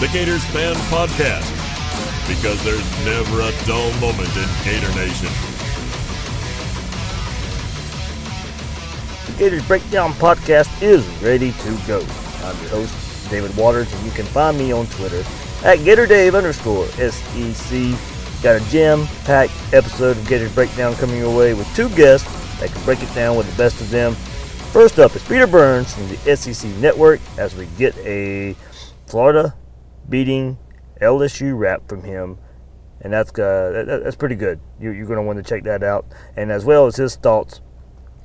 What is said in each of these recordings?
The Gators Fan Podcast. Because there's never a dull moment in Gator Nation. The Gators Breakdown podcast is ready to go. I'm your host, David Waters, and you can find me on Twitter at GatorDave underscore SEC. Got a jam-packed episode of Gators Breakdown coming your way with two guests that can break it down with the best of them. First up is Peter Burns from the SEC Network as we get a Florida beating LSU rap from him, and that's uh, that- that's pretty good. You, you're going to want to check that out, and as well as his thoughts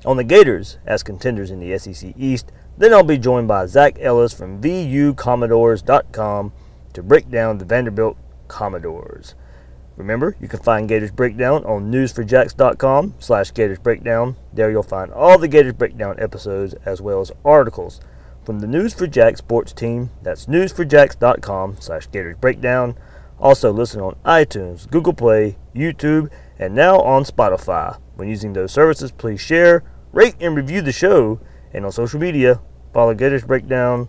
on the Gators as contenders in the SEC East. Then I'll be joined by Zach Ellis from VUCommodores.com to break down the Vanderbilt Commodores. Remember, you can find Gators Breakdown on news4jax.com slash Gators Breakdown. There you'll find all the Gators Breakdown episodes as well as articles from the News for Jack sports team. That's news4jax.com slash Gators Breakdown. Also listen on iTunes, Google Play, YouTube, and now on Spotify. When using those services, please share, rate, and review the show. And on social media, follow Gators Breakdown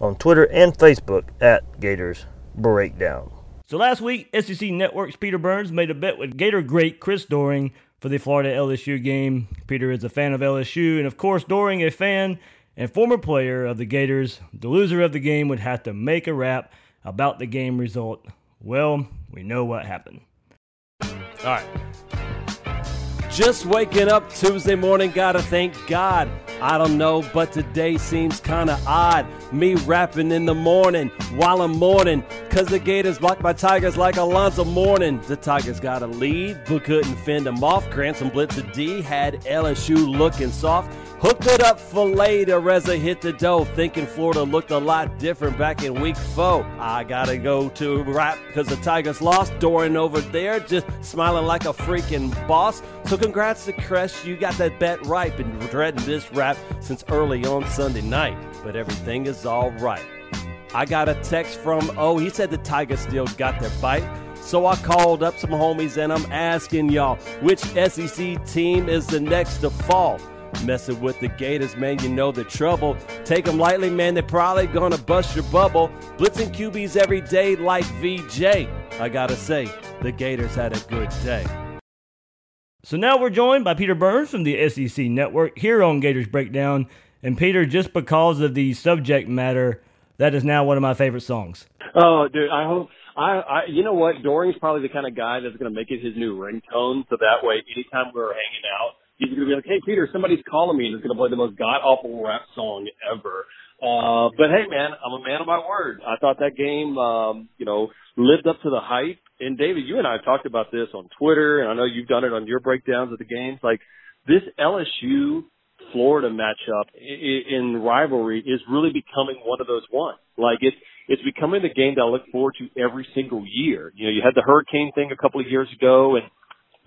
on Twitter and Facebook at Gators Breakdown. So last week, SEC Network's Peter Burns made a bet with Gator great Chris Doering for the Florida LSU game. Peter is a fan of LSU, and of course, Doering a fan and former player of the Gators. The loser of the game would have to make a rap about the game result. Well, we know what happened. All right. Just waking up Tuesday morning, gotta thank God. I don't know, but today seems kinda odd. Me rapping in the morning while I'm mourning. Cause the Gators blocked my Tigers like Alonzo Mourning. The Tigers got a lead, but couldn't fend them off. Cranston Blitzer D had LSU looking soft. Hooked it up for later as I hit the dough. Thinking Florida looked a lot different back in week four. I gotta go to rap because the Tigers lost. Doering over there just smiling like a freaking boss. So congrats to Crush, you got that bet right. Been dreading this rap since early on Sunday night, but everything is all right. I got a text from Oh, he said the Tigers still got their bite. So I called up some homies and I'm asking y'all which SEC team is the next to fall. Messing with the Gators, man, you know the trouble. Take them lightly, man, they're probably gonna bust your bubble. Blitzing QBs every day like VJ. I gotta say, the Gators had a good day. So now we're joined by Peter Burns from the SEC Network here on Gators Breakdown. And Peter, just because of the subject matter, that is now one of my favorite songs. Oh, dude, I hope I, I you know what, Doering's probably the kind of guy that's gonna make it his new ringtone, so that way anytime we're hanging out, he's gonna be like, Hey Peter, somebody's calling me and it's gonna play the most god awful rap song ever. Uh but hey man, I'm a man of my word. I thought that game um, you know, lived up to the hype. And David, you and I have talked about this on Twitter and I know you've done it on your breakdowns of the games. Like this LSU Florida matchup in rivalry is really becoming one of those ones. Like it's it's becoming the game that I look forward to every single year. You know, you had the hurricane thing a couple of years ago, and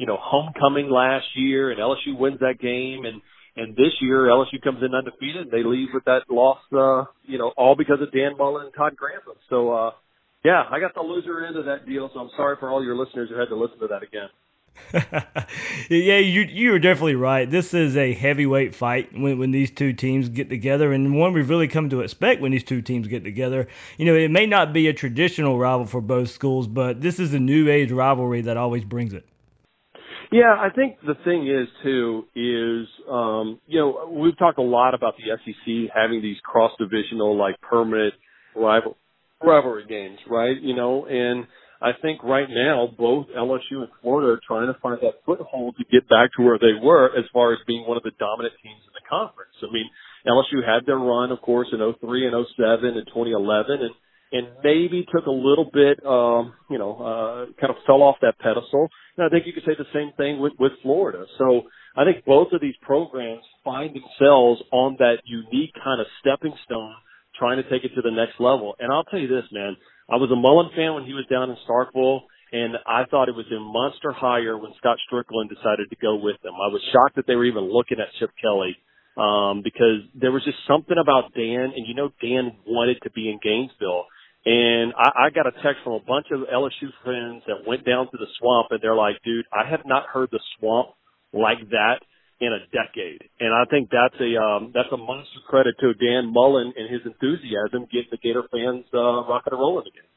you know, homecoming last year, and LSU wins that game, and and this year LSU comes in undefeated, and they leave with that loss. Uh, you know, all because of Dan Mullen and Todd Grantham. So. uh yeah, I got the loser end of that deal, so I'm sorry for all your listeners who had to listen to that again. yeah, you you are definitely right. This is a heavyweight fight when, when these two teams get together, and one we've really come to expect when these two teams get together. You know, it may not be a traditional rival for both schools, but this is a new age rivalry that always brings it. Yeah, I think the thing is too is um, you know we've talked a lot about the SEC having these cross divisional like permanent rival rivalry games, right? You know, and I think right now both LSU and Florida are trying to find that foothold to get back to where they were as far as being one of the dominant teams in the conference. I mean, LSU had their run, of course, in 03 and 07 and 2011, and and maybe took a little bit, um, you know, uh, kind of fell off that pedestal. And I think you could say the same thing with, with Florida. So I think both of these programs find themselves on that unique kind of stepping stone, trying to take it to the next level. And I'll tell you this, man, I was a Mullen fan when he was down in Starkville. And I thought it was a monster hire when Scott Stricklin decided to go with them. I was shocked that they were even looking at Chip Kelly um, because there was just something about Dan, and you know Dan wanted to be in Gainesville. And I, I got a text from a bunch of LSU friends that went down to the swamp, and they're like, "Dude, I have not heard the swamp like that in a decade." And I think that's a um, that's a monster credit to Dan Mullen and his enthusiasm getting the Gator fans uh, rocking and rolling again.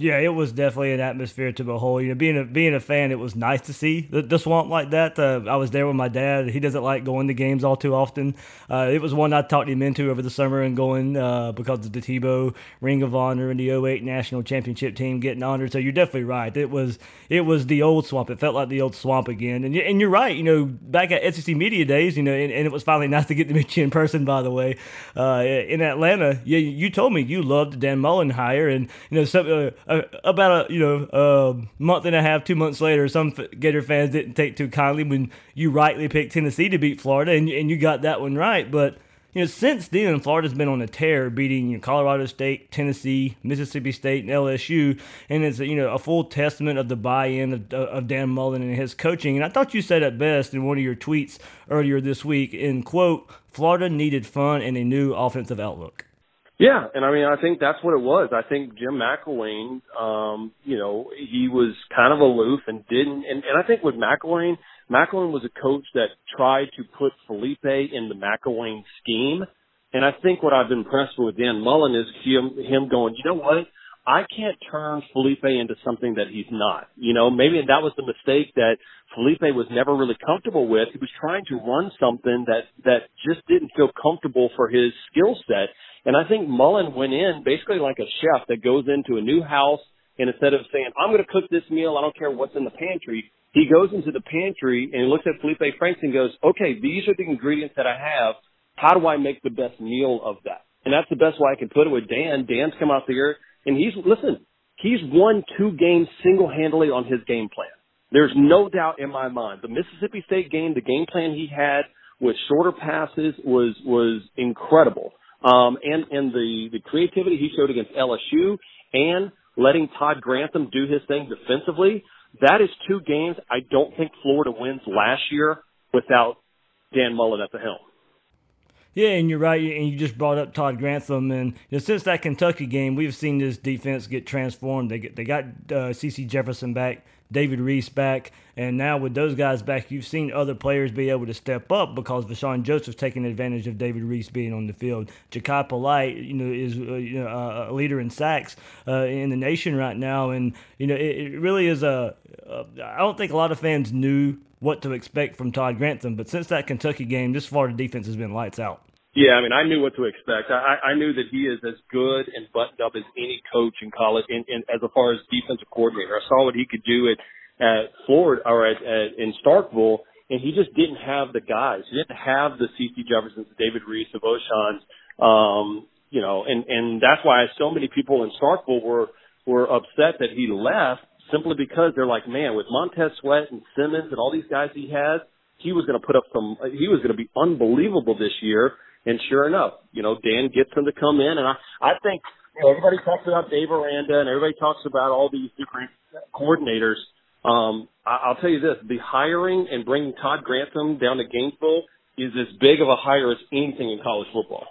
Yeah, it was definitely an atmosphere to behold. You know, being a being a fan, it was nice to see the, the swamp like that. Uh, I was there with my dad. He doesn't like going to games all too often. Uh, it was one I talked him into over the summer and going uh, because of the Tebow Ring of Honor and the 08 National Championship team getting honored. So you're definitely right. It was it was the old swamp. It felt like the old swamp again. And and you're right. You know, back at SEC media days, you know, and, and it was finally nice to get to meet you in person. By the way, uh, in Atlanta, yeah, you told me you loved Dan Mullen hire, and you know, some about a you know a month and a half, two months later, some Gator fans didn't take too kindly when you rightly picked Tennessee to beat Florida, and and you got that one right. But you know, since then, Florida's been on a tear, beating you know, Colorado State, Tennessee, Mississippi State, and LSU, and it's you know a full testament of the buy-in of, of Dan Mullen and his coaching. And I thought you said it best in one of your tweets earlier this week. In quote, Florida needed fun and a new offensive outlook. Yeah, and I mean, I think that's what it was. I think Jim McElwain, um, you know, he was kind of aloof and didn't, and, and I think with McElwain, McElwain was a coach that tried to put Felipe in the McElwain scheme. And I think what I've been impressed with Dan Mullen is him, him going, you know what? I can't turn Felipe into something that he's not. You know, maybe that was the mistake that Felipe was never really comfortable with. He was trying to run something that, that just didn't feel comfortable for his skill set. And I think Mullen went in basically like a chef that goes into a new house and instead of saying, I'm going to cook this meal, I don't care what's in the pantry, he goes into the pantry and looks at Felipe Franks and goes, okay, these are the ingredients that I have. How do I make the best meal of that? And that's the best way I can put it with Dan. Dan's come out there and he's, listen, he's won two games single handedly on his game plan. There's no doubt in my mind. The Mississippi State game, the game plan he had with shorter passes was, was incredible. Um, and, and the, the creativity he showed against LSU and letting Todd Grantham do his thing defensively, that is two games I don't think Florida wins last year without Dan Mullen at the helm. Yeah, and you're right. And you just brought up Todd Grantham, and you know, since that Kentucky game, we've seen this defense get transformed. They get, they got uh, CeCe Jefferson back. David Reese back, and now with those guys back, you've seen other players be able to step up because Vosean Joseph's taking advantage of David Reese being on the field. Jachai Polite, you know, is uh, you know, a leader in sacks uh, in the nation right now, and you know, it, it really is a. a. I don't think a lot of fans knew what to expect from Todd Grantham, but since that Kentucky game, this Florida defense has been lights out. Yeah, I mean, I knew what to expect. I, I knew that he is as good and buttoned up as any coach in college, in, in as far as defensive coordinator. I saw what he could do at at Florida or at, at in Starkville, and he just didn't have the guys. He didn't have the CeCe Jeffersons, the David Reese, the Voseans, um, you know, and and that's why so many people in Starkville were were upset that he left simply because they're like, man, with Montez Sweat and Simmons and all these guys he has, he was going to put up some. He was going to be unbelievable this year and sure enough, you know, Dan gets him to come in, and I, I think you know, everybody talks about Dave Aranda, and everybody talks about all these different coordinators. Um, I, I'll tell you this: the hiring and bringing Todd Grantham down to Gainesville is as big of a hire as anything in college football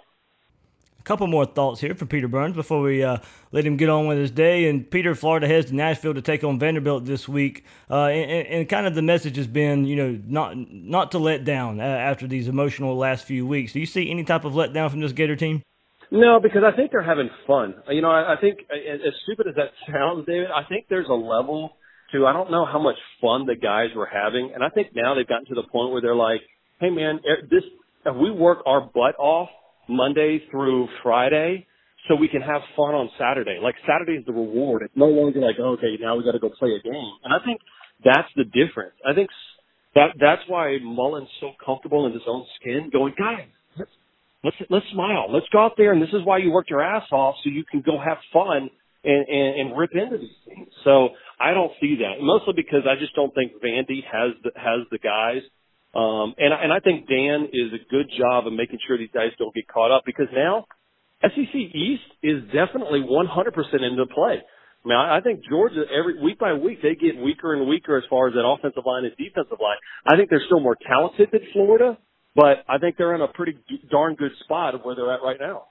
couple more thoughts here for Peter Burns before we uh, let him get on with his day. And Peter, Florida heads to Nashville to take on Vanderbilt this week. Uh, and, and, kind of the message has been, you know, not not to let down after these emotional last few weeks. Do you see any type of letdown from this Gator team? No, because I think they're having fun. You know, I, I think as stupid as that sounds, David, I think there's a level to I don't know how much fun the guys were having, and I think now they've gotten to the point where they're like, "Hey, man, this if we work our butt off Monday through Friday." So we can have fun on Saturday. Like Saturday is the reward. It's no longer like, oh, okay, now we got to go play a game. And I think that's the difference. I think that that's why Mullen's so comfortable in his own skin, going, guys, let's let's let's smile. Let's go out there, and this is why you worked your ass off, so you can go have fun and, and, and rip into these things. So I don't see that, mostly because I just don't think Vandy has the, has the guys. Um, and, and I think Dan is a good job of making sure these guys don't get caught up because now SEC East is definitely 100% into play. I mean, I, I think Georgia every week by week they get weaker and weaker as far as that offensive line and defensive line. I think they're still more talented than Florida, but I think they're in a pretty darn good spot of where they're at right now.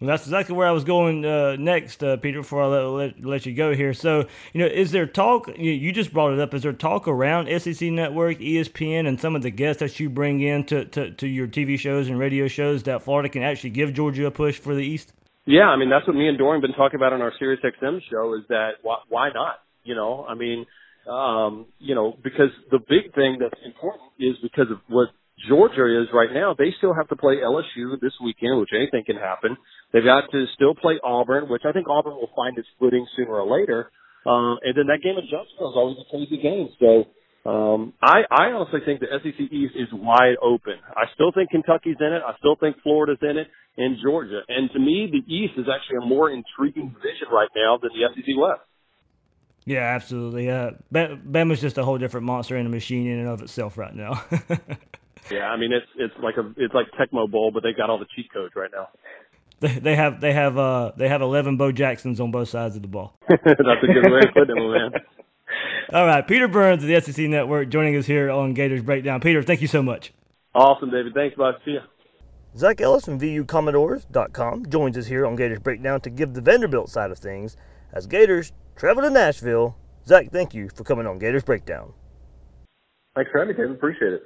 That's exactly where I was going uh, next, uh, Peter. Before I let, let, let you go here, so you know, is there talk? You, you, just brought it up. Is there talk around SEC Network, ESPN, and some of the guests that you bring in to, to, to your TV shows and radio shows that Florida can actually give Georgia a push for the East? Yeah, I mean that's what me and Doering been talking about on our Sirius XM show. Is that why, why not? You know, I mean, um, you know, because the big thing that's important is because of what Georgia is right now, they still have to play LSU this weekend, which anything can happen. They've got to still play Auburn, which I think Auburn will find its footing sooner or later. Uh, and then that game in Jonesboro is always a crazy game. So um, I, I honestly think the SEC East is wide open. I still think Kentucky's in it. I still think Florida's in it, and Georgia. And to me, the East is actually a more intriguing division right now than the SEC West. Yeah, absolutely. Uh, Bama's just a whole different monster in a machine in and of itself right now. Yeah, I mean it's it's like a it's like Tecmo Bowl, but they've got all the cheat codes right now. They, they have they have uh they have eleven Bo Jacksons on both sides of the ball. That's a good way of putting it, man. All right, Peter Burns of the SEC Network joining us here on Gators Breakdown. Peter, thank you so much. Awesome, David. Thanks, bud. See ya. Zach Ellis from VUCommodores.com joins us here on Gators Breakdown to give the Vanderbilt side of things as Gators travel to Nashville. Zach, thank you for coming on Gators Breakdown. Thanks for having me, David. Appreciate it.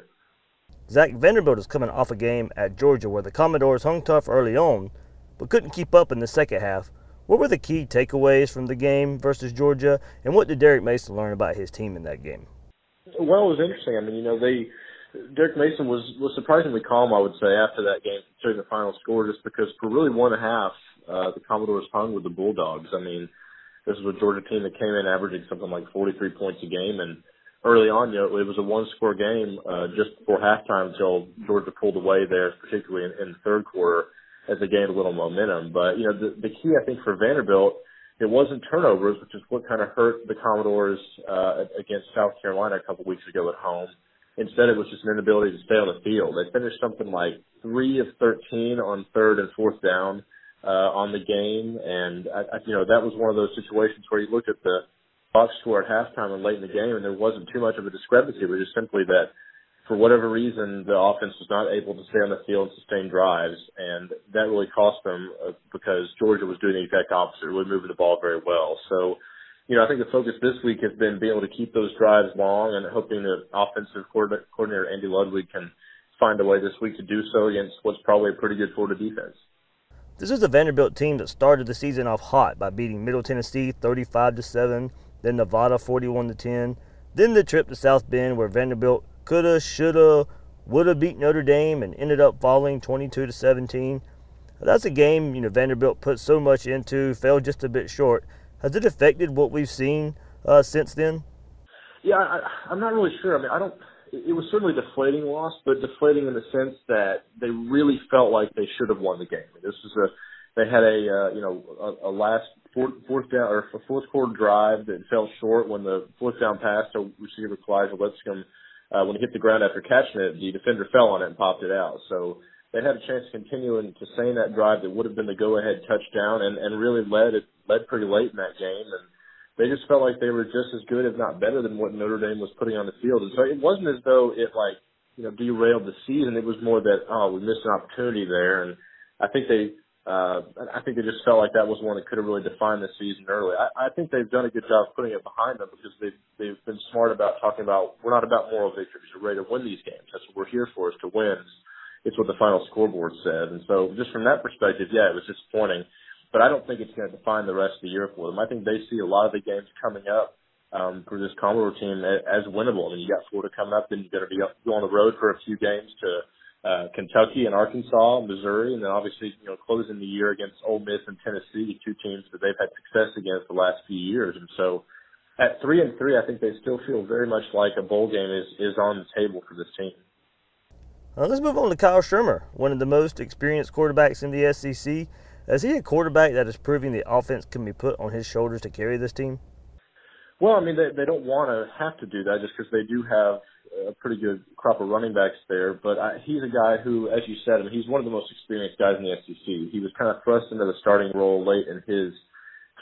Zach Vanderbilt is coming off a game at Georgia where the Commodores hung tough early on, but couldn't keep up in the second half. What were the key takeaways from the game versus Georgia, and what did Derek Mason learn about his team in that game? Well, it was interesting. I mean, you know, they Derek Mason was was surprisingly calm, I would say, after that game, considering the final score, just because for really one and a half, uh, the Commodores hung with the Bulldogs. I mean, this was a Georgia team that came in averaging something like 43 points a game, and early on, you know, it was a one score game uh, just before halftime until Georgia pulled away there, particularly in, in the third quarter as they gained a little momentum. But, you know, the, the key, I think, for Vanderbilt, it wasn't turnovers, which is what kind of hurt the Commodores uh, against South Carolina a couple weeks ago at home. Instead, it was just an inability to stay on the field. They finished something like three of 13 on third and fourth down uh, on the game. And, I, I, you know, that was one of those situations where you looked at the box score at halftime and late in the game, and there wasn't too much of a discrepancy. It was just simply that for whatever reason, the offense was not able to stay on the field and sustain drives, and that really cost them uh, because Georgia was doing the exact opposite, really moving the ball very well. So, you know, I think the focus this week has been being able to keep those drives long and hoping that offensive coordinator Andy Ludwig can find a way this week to do so against what's probably a pretty good Florida defense. This is a Vanderbilt team that started the season off hot by beating Middle Tennessee 35 to 7 then Nevada 41 to 10, then the trip to South Bend where Vanderbilt coulda, shoulda, woulda beat Notre Dame and ended up falling 22 to 17. That's a game you know Vanderbilt put so much into, fell just a bit short. Has it affected what we've seen uh, since then? Yeah, I, I'm not really sure. I mean, I don't. It was certainly a deflating loss, but deflating in the sense that they really felt like they should have won the game. This was a they had a uh, you know a, a last fourth, fourth down or a fourth quarter drive that fell short when the fourth down pass to receiver Clyde Lipscomb uh, when he hit the ground after catching it, the defender fell on it and popped it out. So they had a chance to continue and to sustain that drive that would have been the go ahead touchdown and, and really led it led pretty late in that game and they just felt like they were just as good, if not better, than what Notre Dame was putting on the field. And so it wasn't as though it like you know derailed the season. It was more that oh we missed an opportunity there, and I think they uh, I think they just felt like that was one that could have really defined the season early. I, I think they've done a good job putting it behind them because they've they've been smart about talking about we're not about moral victories. We're ready to win these games. That's what we're here for is to win. It's what the final scoreboard said. And so just from that perspective, yeah, it was disappointing. But I don't think it's going to define the rest of the year for them. I think they see a lot of the games coming up um, for this Commodore team as winnable. I mean, you got Florida coming up, then you're going to be go on the road for a few games to uh, Kentucky and Arkansas, Missouri, and then obviously you know closing the year against Ole Miss and Tennessee, two teams that they've had success against the last few years. And so, at three and three, I think they still feel very much like a bowl game is is on the table for this team. Uh, let's move on to Kyle Shurmur, one of the most experienced quarterbacks in the SEC. Is he a quarterback that is proving the offense can be put on his shoulders to carry this team? Well, I mean, they they don't want to have to do that just because they do have a pretty good crop of running backs there. But I, he's a guy who, as you said, I mean, he's one of the most experienced guys in the SEC. He was kind of thrust into the starting role late in his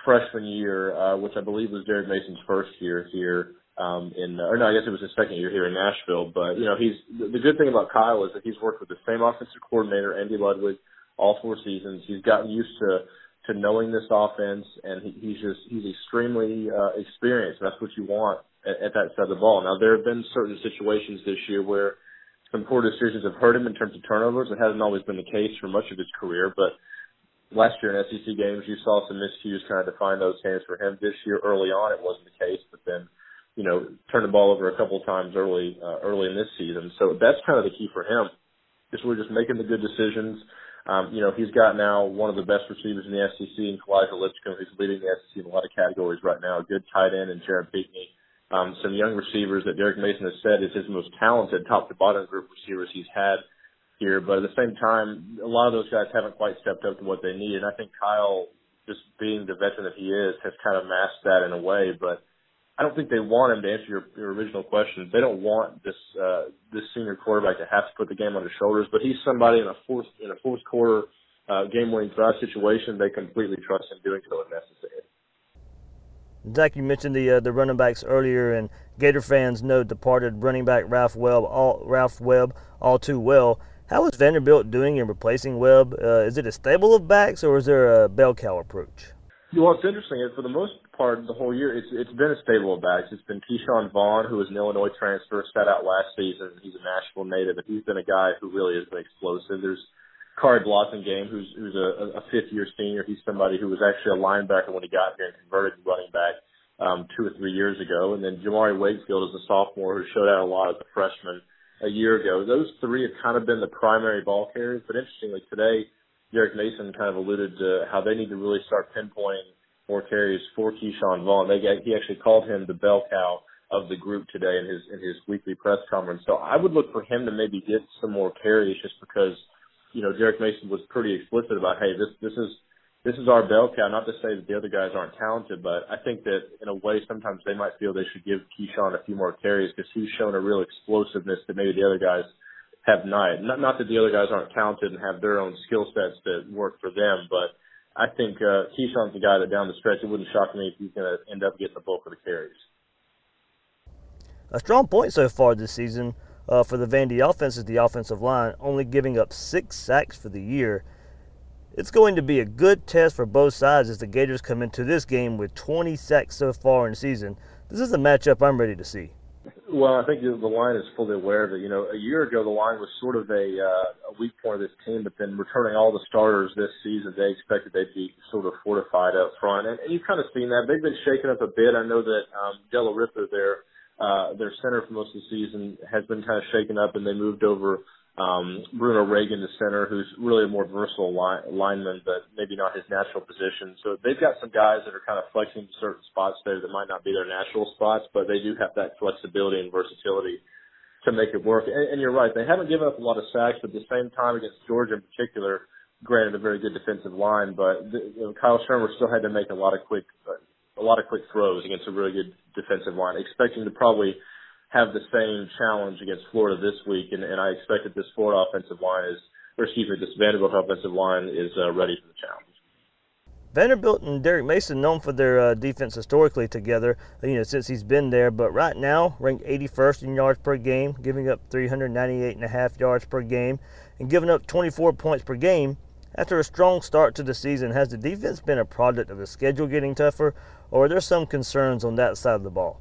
freshman year, uh, which I believe was Derek Mason's first year here. Um, in, or no, I guess it was his second year here in Nashville. But you know, he's the, the good thing about Kyle is that he's worked with the same offensive coordinator, Andy Ludwig, all four seasons. He's gotten used to to knowing this offense, and he, he's just he's extremely uh, experienced. That's what you want at, at that side of the ball. Now there have been certain situations this year where some poor decisions have hurt him in terms of turnovers. It hasn't always been the case for much of his career, but last year in SEC games you saw some miscues trying to find those hands for him. This year early on it wasn't the case, but then you know turned the ball over a couple of times early uh, early in this season. So that's kind of the key for him. Is we're just making the good decisions um, you know, he's got now one of the best receivers in the SEC in Kalija Lipscomb, who's leading the SEC in a lot of categories right now. A good tight end and Jared Pinkney. Um, some young receivers that Derek Mason has said is his most talented top to bottom group receivers he's had here. But at the same time, a lot of those guys haven't quite stepped up to what they need. And I think Kyle, just being the veteran that he is, has kind of masked that in a way. But I don't think they want him to answer your, your original question. They don't want this uh, this senior quarterback to have to put the game on his shoulders, but he's somebody in a fourth in a fourth quarter uh, game winning drive situation. They completely trust him doing so if necessary. Zach, you mentioned the uh, the running backs earlier, and Gator fans know departed running back Ralph Webb all Ralph Webb all too well. How is Vanderbilt doing in replacing Webb? Uh, is it a stable of backs, or is there a bell cow approach? Well, it's interesting. For the most part, the whole year, it's it's been a stable of backs. It's been Ke'Shawn Vaughn, who was an Illinois transfer, sat out last season. He's a Nashville native, and he's been a guy who really has been explosive. There's Khari Blasingame, who's who's a, a fifth year senior. He's somebody who was actually a linebacker when he got here and converted to running back um, two or three years ago. And then Jamauri Wakefield is a sophomore who showed out a lot as a freshman a year ago. Those three have kind of been the primary ball carriers. But interestingly, today Derek Mason kind of alluded to how they need to really start pinpointing more carries for Ke'Shawn Vaughn. They got, he actually called him the bell cow of the group today in his in his weekly press conference. So I would look for him to maybe get some more carries just because, you know, Derek Mason was pretty explicit about, hey, this this is this is our bell cow. Not to say that the other guys aren't talented, but I think that in a way sometimes they might feel they should give Ke'Shawn a few more carries because he's shown a real explosiveness that maybe the other guys have not. Not not that the other guys aren't talented and have their own skill sets that work for them, but I think uh, Ke'Shawn's the guy that down the stretch, it wouldn't shock me if he's going to end up getting the bulk of the carries. A strong point so far this season uh, for the Vandy offense is the offensive line, only giving up six sacks for the year. It's going to be a good test for both sides as the Gators come into this game with 20 sacks so far in the season. This is a matchup I'm ready to see. Well, I think the line is fully aware of it. You know, a year ago the line was sort of a uh, a weak point of this team, but then returning all the starters this season, they expected they'd be sort of fortified up front, and, and you've kind of seen that. They've been shaken up a bit. I know that um, Della Ripper, their uh, their center for most of the season, has been kind of shaken up, and they moved over um, Bruno Reagan, the center, who's really a more versatile line, lineman, but maybe not his natural position. So they've got some guys that are kind of flexing to certain spots there that might not be their natural spots, but they do have that flexibility and versatility to make it work. And, and you're right, they haven't given up a lot of sacks, but at the same time against Georgia in particular, granted a very good defensive line, but the, you know, Kyle Shurmur still had to make a lot of quick, a lot of quick throws against a really good defensive line, expecting to probably have the same challenge against Florida this week, and, and I expect that this Florida offensive line is, or excuse me, this Vanderbilt offensive line is uh, ready for the challenge. Vanderbilt and Derek Mason known for their uh, defense historically together, you know, since he's been there. But right now, ranked 81st in yards per game, giving up 398 and a half yards per game, and giving up 24 points per game. After a strong start to the season, has the defense been a product of the schedule getting tougher, or are there some concerns on that side of the ball?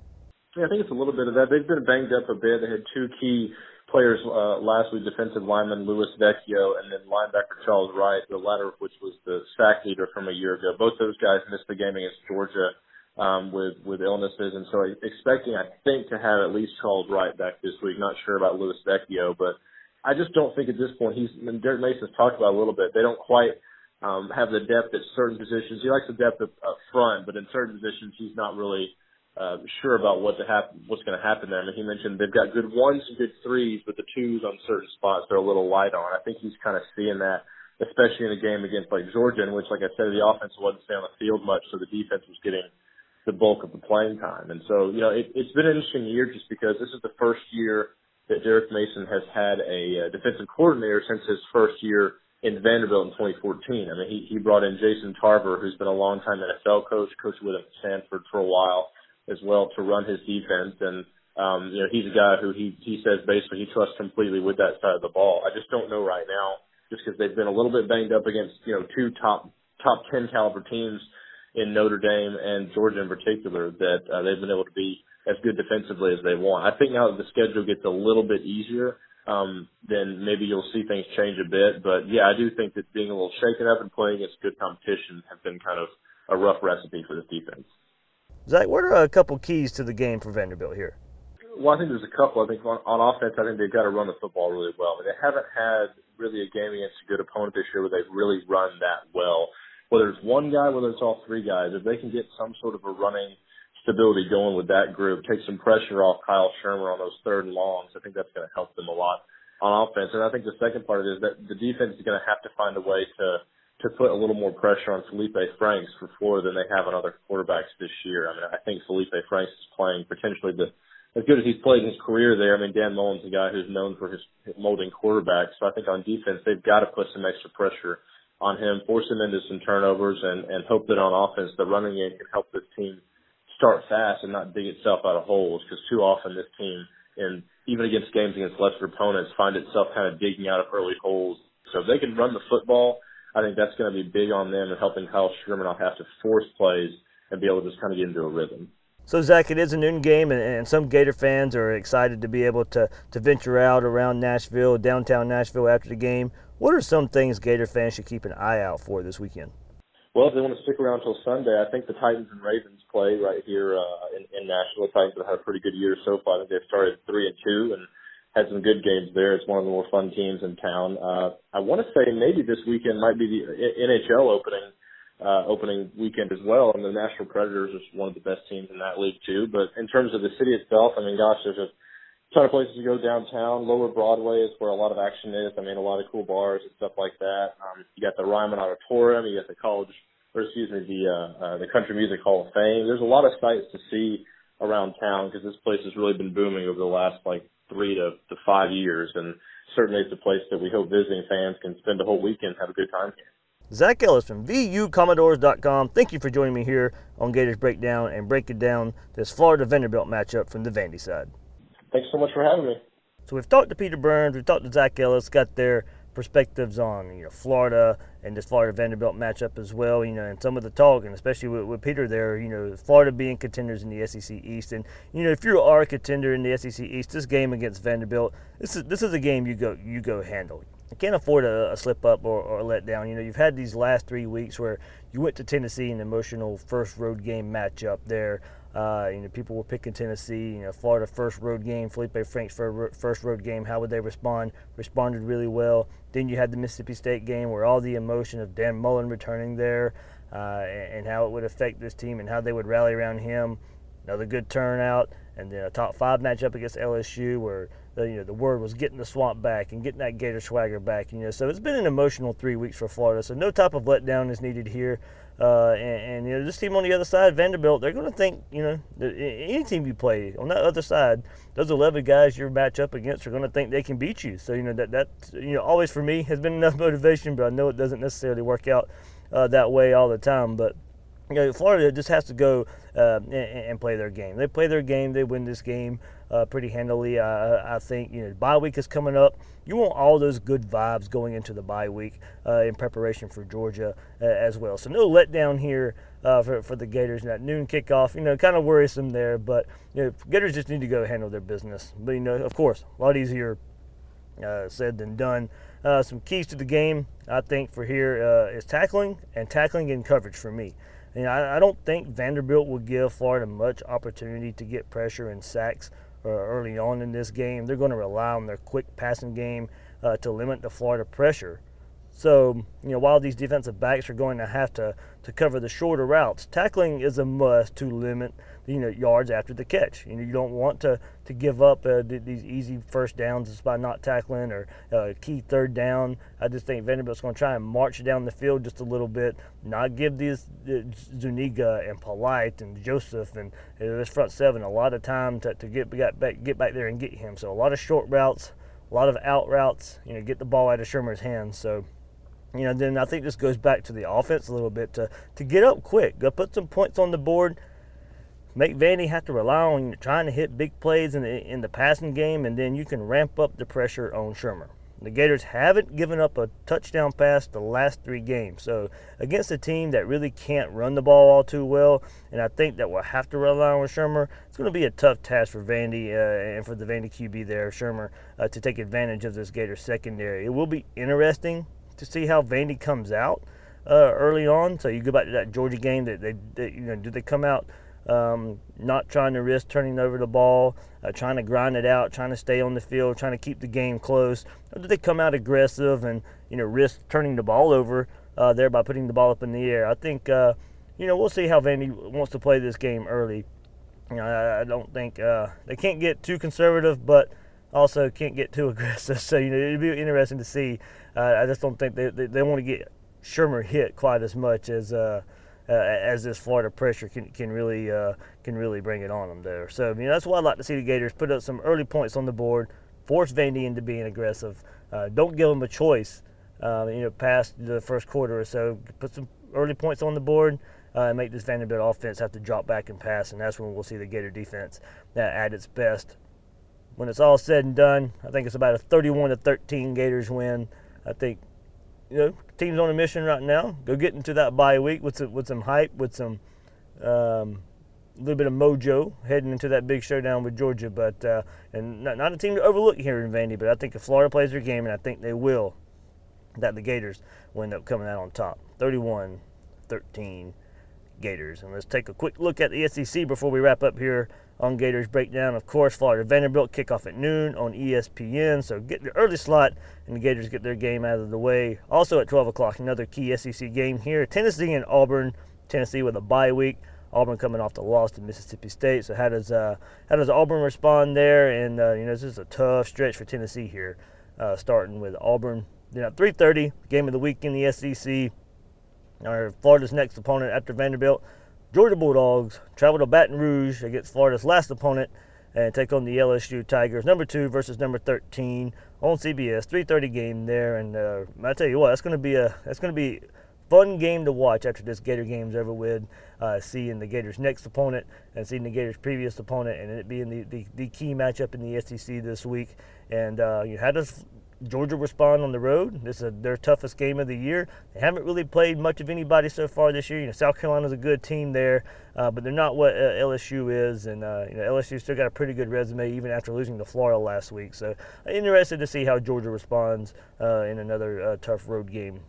Yeah, I think it's a little bit of that. They've been banged up a bit. They had two key players uh, last week, defensive lineman Louis Vecchio and then linebacker Charles Wright, the latter of which was the sack leader from a year ago. Both those guys missed the game against Georgia um, with with illnesses, and so expecting, I think, to have at least Charles Wright back this week. Not sure about Louis Vecchio, but I just don't think at this point he's. And Derek Mason's talked about a little bit. They don't quite um, have the depth at certain positions. He likes the depth up, front, but in certain positions, he's not really uh, sure about what to happen, what's going to happen there. Mean, he mentioned they've got good ones and good threes, but the twos on certain spots they're a little light on. I think he's kind of seeing that, especially in a game against like Georgia, in which, like I said, the offense wasn't staying on the field much, so the defense was getting the bulk of the playing time. And so, you know, it, it's been an interesting year just because this is the first year that Derek Mason has had a uh, defensive coordinator since his first year in Vanderbilt in 2014. I mean, he, he brought in Jason Tarver, who's been a longtime NFL coach, coached with him at Stanford for a while as well to run his defense. And, um, you know, he's a guy who he, he says basically he trusts completely with that side of the ball. I just don't know right now, just because they've been a little bit banged up against, you know, two top, top 10 caliber teams in Notre Dame and Georgia in particular that uh, they've been able to be as good defensively as they want. I think now that the schedule gets a little bit easier, um, then maybe you'll see things change a bit. But yeah, I do think that being a little shaken up and playing against good competition have been kind of a rough recipe for this defense. Zach, what are a couple keys to the game for Vanderbilt here? Well, I think there's a couple. I think on, on offense, I think they've got to run the football really well. I mean, they haven't had really a game against a good opponent this year where they've really run that well. Whether it's one guy, whether it's all three guys, if they can get some sort of a running stability going with that group, take some pressure off Kyle Shurmur on those third and longs, I think that's going to help them a lot on offense. And I think the second part of it is that the defense is going to have to find a way to to put a little more pressure on Felipe Franks for Florida than they have on other quarterbacks this year. I mean, I think Felipe Franks is playing potentially the as good as he's played in his career there. I mean, Dan Mullen's a guy who's known for his molding quarterbacks. So I think on defense, they've got to put some extra pressure on him, force him into some turnovers, and and hope that on offense the running game can help this team start fast and not dig itself out of holes because too often this team and even against games against lesser opponents find itself kind of digging out of early holes. So if they can run the football, I think that's going to be big on them and helping Kyle Shurmur not have to force plays and be able to just kind of get into a rhythm. So Zach, it is a noon game, and, and some Gator fans are excited to be able to to venture out around Nashville, downtown Nashville after the game. What are some things Gator fans should keep an eye out for this weekend? Well, if they want to stick around until Sunday, I think the Titans and Ravens play right here uh, in, in Nashville. The Titans have had a pretty good year so far. I think they've started three and two and had some good games there. It's one of the more fun teams in town. Uh, I want to say maybe this weekend might be the NHL opening uh, opening weekend as well, and the Nashville Predators is one of the best teams in that league too. But in terms of the city itself, I mean, gosh, there's a ton of places to go downtown. Lower Broadway is where a lot of action is. I mean, a lot of cool bars and stuff like that. Um, you got the Ryman Auditorium, you got the College or excuse me, the uh, uh, the Country Music Hall of Fame. There's a lot of sights to see around town because this place has really been booming over the last like three to, to five years, and certainly it's a place that we hope visiting fans can spend a whole weekend have a good time here. Zach Ellis from VUCommodores.com. Thank you for joining me here on Gators Breakdown and breaking down this Florida Vanderbilt matchup from the Vandy side. Thanks so much for having me. So we've talked to Peter Burns, we've talked to Zach Ellis, got their perspectives on you know Florida and this Florida Vanderbilt matchup as well. You know, and some of the talk, and especially with, with Peter there, you know, Florida being contenders in the SEC East, and you know if you are a contender in the SEC East, this game against Vanderbilt, this is this is a game you go you go handle. You can't afford a, a slip up or, or let down. You know, you've had these last three weeks where you went to Tennessee an emotional first road game matchup there. Uh, you know, people were picking Tennessee. You know, Florida first road game, Felipe Franks first road game. How would they respond? Responded really well. Then you had the Mississippi State game where all the emotion of Dan Mullen returning there uh, and, how it would affect this team and how they would rally around him. Another good turnout, and then a top five matchup against LSU where the, you know the word was getting the swamp back and getting that Gator swagger back. You know, so it's been an emotional three weeks for Florida. So no type of letdown is needed here. Uh, and, and, you know this team on the other side, Vanderbilt, they're going to think you know any team you play on that other side, those 11 guys you're match up against are going to think they can beat you. So you know that that you know always for me has been enough motivation, but I know it doesn't necessarily work out uh, that way all the time. But you know, Florida just has to go uh, and, and, play their game. They play their game. They win this game uh, pretty handily. I, I think you know bye week is coming up. You want all those good vibes going into the bye week uh, in preparation for Georgia uh, as well. So no letdown here uh, for, for the Gators. That noon kickoff, you know, kind of worrisome there, but you know, Gators just need to go handle their business. But you know, of course, a lot easier uh, said than done. some keys to the game, I think, for here is tackling and tackling in coverage for me. You know, I, I don't think Vanderbilt will give Florida much opportunity to get pressure and sacks uh, early on in this game. They're going to rely on their quick passing game uh, to limit the Florida pressure. So, you know, while these defensive backs are going to have to, to cover the shorter routes, tackling is a must to limit you know yards after the catch. You know, you don't want to to give up uh, these easy first downs just by not tackling or uh, key third down. I just think Vanderbilt's going to try and march down the field just a little bit, not give these uh, Zuniga and Polite and Joseph and uh, this front seven a lot of time to, to get get, back get back there and get him. So a lot of short routes, a lot of out routes. You know, get the ball out of Shurmur's hands. So you know, then I think this goes back to the offense a little bit to, to get up quick, go put some points on the board, make Vandy have to rely on trying to hit big plays in the, in the passing game, and then you can ramp up the pressure on Shurmur. The Gators haven't given up a touchdown pass the last three games. So against a team that really can't run the ball all too well, and I think that we'll have to rely on Shurmur, it's going to be a tough task for Vandy uh, and for the Vandy QB there, Shurmur, uh, to take advantage of this Gator secondary. It will be interesting to see how Vandy comes out uh, early on. So you go back to that Georgia game that they, they you know, do they come out um, not trying to risk turning over the ball, uh, trying to grind it out, trying to stay on the field, trying to keep the game close? Or do they come out aggressive and you know risk turning the ball over uh, there by putting the ball up in the air? I think uh, you know we'll see how Vandy wants to play this game early. You know, I, I don't think uh, they can't get too conservative, but also can't get too aggressive. So you know it'd be interesting to see. Uh, I just don't think they, they, they want to get Shurmur hit quite as much as uh, uh, as this Florida pressure can, can really uh, can really bring it on them there. So you know that's why I'd like to see the Gators put up some early points on the board, force Vandy into being aggressive. Uh, don't give them a choice. Um, you know, past the first quarter or so, put some early points on the board. Uh, and make this Vanderbilt offense have to drop back and pass, and that's when we'll see the Gator defense at its best. When it's all said and done, I think it's about a 31 to 13 Gators win. I think you know, team's on a mission right now. Go get into that bye week with some, with some hype, with some um, little bit of mojo heading into that big showdown with Georgia. But uh, and not, not, a team to overlook here in Vandy. But I think if Florida plays their game, and I think they will, that the Gators will end up coming out on top, 31-13 Gators. And let's take a quick look at the SEC before we wrap up here on Gators Breakdown. Of course, Florida Vanderbilt kickoff at noon on ESPN. So get the early slot, and the Gators get their game out of the way. Also at 12 o'clock, another key SEC game here. Tennessee and Auburn. Tennessee with a bye week. Auburn coming off the loss to Mississippi State. So how does uh, how does Auburn respond there? And uh, you know this is a tough stretch for Tennessee here, uh, starting with Auburn. Then at 3:30, game of the week in the SEC. Our Florida's next opponent after Vanderbilt Georgia Bulldogs travel to Baton Rouge against Florida's last opponent and take on the LSU Tigers, number two versus number 13 on CBS. 3:30 game there, and uh, I tell you what, that's going to be a that's going to be fun game to watch after this Gator game's over with. Uh, seeing the Gators' next opponent and seeing the Gators' previous opponent, and it being the, the, the key matchup in the SEC this week. And uh, you had us Georgia respond on the road. This is their toughest game of the year. They haven't really played much of anybody so far this year. You know, South Carolina's a good team there, uh, but they're not what uh, LSU is. And uh, you know, LSU still got a pretty good resume even after losing to Florida last week. So interested to see how Georgia responds uh, in another uh, tough road game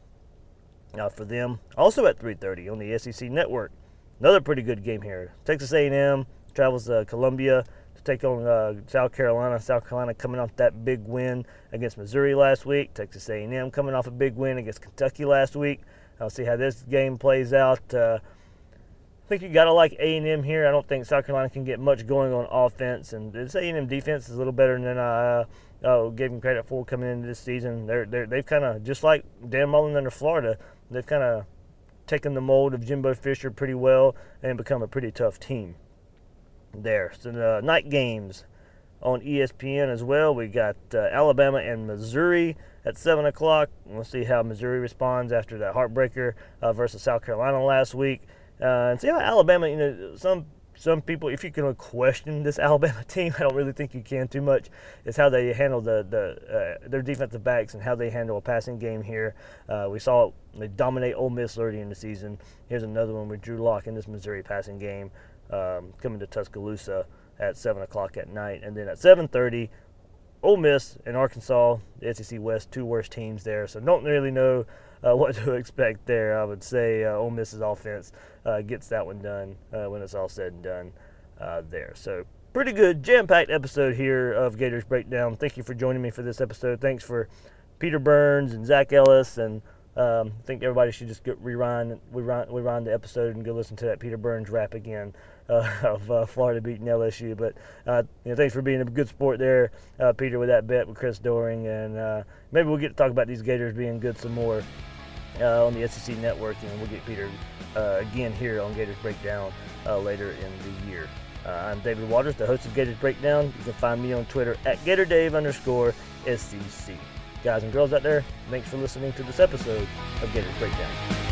uh, for them. Also at 3:30 on the SEC Network, another pretty good game here. Texas A&M travels to Columbia take on uh, South Carolina. South Carolina coming off that big win against Missouri last week. Texas A&M coming off a big win against Kentucky last week. I'll see how this game plays out. Uh, I think you got to like A&M here. I don't think South Carolina can get much going on offense, and this A&M defense is a little better than I uh, gave them credit for coming into this season. They're, they're they've kind of just like Dan Mullen under Florida. They've kind of taken the mold of Jimbo Fisher pretty well and become a pretty tough team there. So the night games on ESPN as well. We got uh, Alabama and Missouri at 7 o'clock. We'll see how Missouri responds after that heartbreaker uh, versus South Carolina last week. Uh, and see how Alabama, you know, some some people, if you can question this Alabama team, I don't really think you can too much. Is how they handle the the uh, their defensive backs and how they handle a passing game here. Uh, we saw they dominate Ole Miss early in the season. Here's another one with Drew Lock in this Missouri passing game um, coming to Tuscaloosa at 7 o'clock at night. And then at 7.30, Ole Miss and Arkansas, the SEC West, two worst teams there. So don't really know uh, what to expect there. I would say uh, Ole Miss's offense uh, gets that one done uh, when it's all said and done uh, there. So pretty good, jam-packed episode here of Gators Breakdown. Thank you for joining me for this episode. Thanks for Peter Burns and Zach Ellis and um, I think everybody should just get rewind, rewind, rewind the episode and go listen to that Peter Burns rap again of uh, Florida beating LSU. But uh, you know, thanks for being a good sport there, uh, Peter, with that bet with Chris Doering, and uh, maybe we'll get to talk about these Gators being good some more uh, on the SEC Network, and we'll get Peter again here on Gators Breakdown later in the year. I'm David Waters, the host of Gators Breakdown. You can find me on Twitter at GatorDave underscore SEC guys and girls out there, thanks for listening to this episode of Gators Breakdown.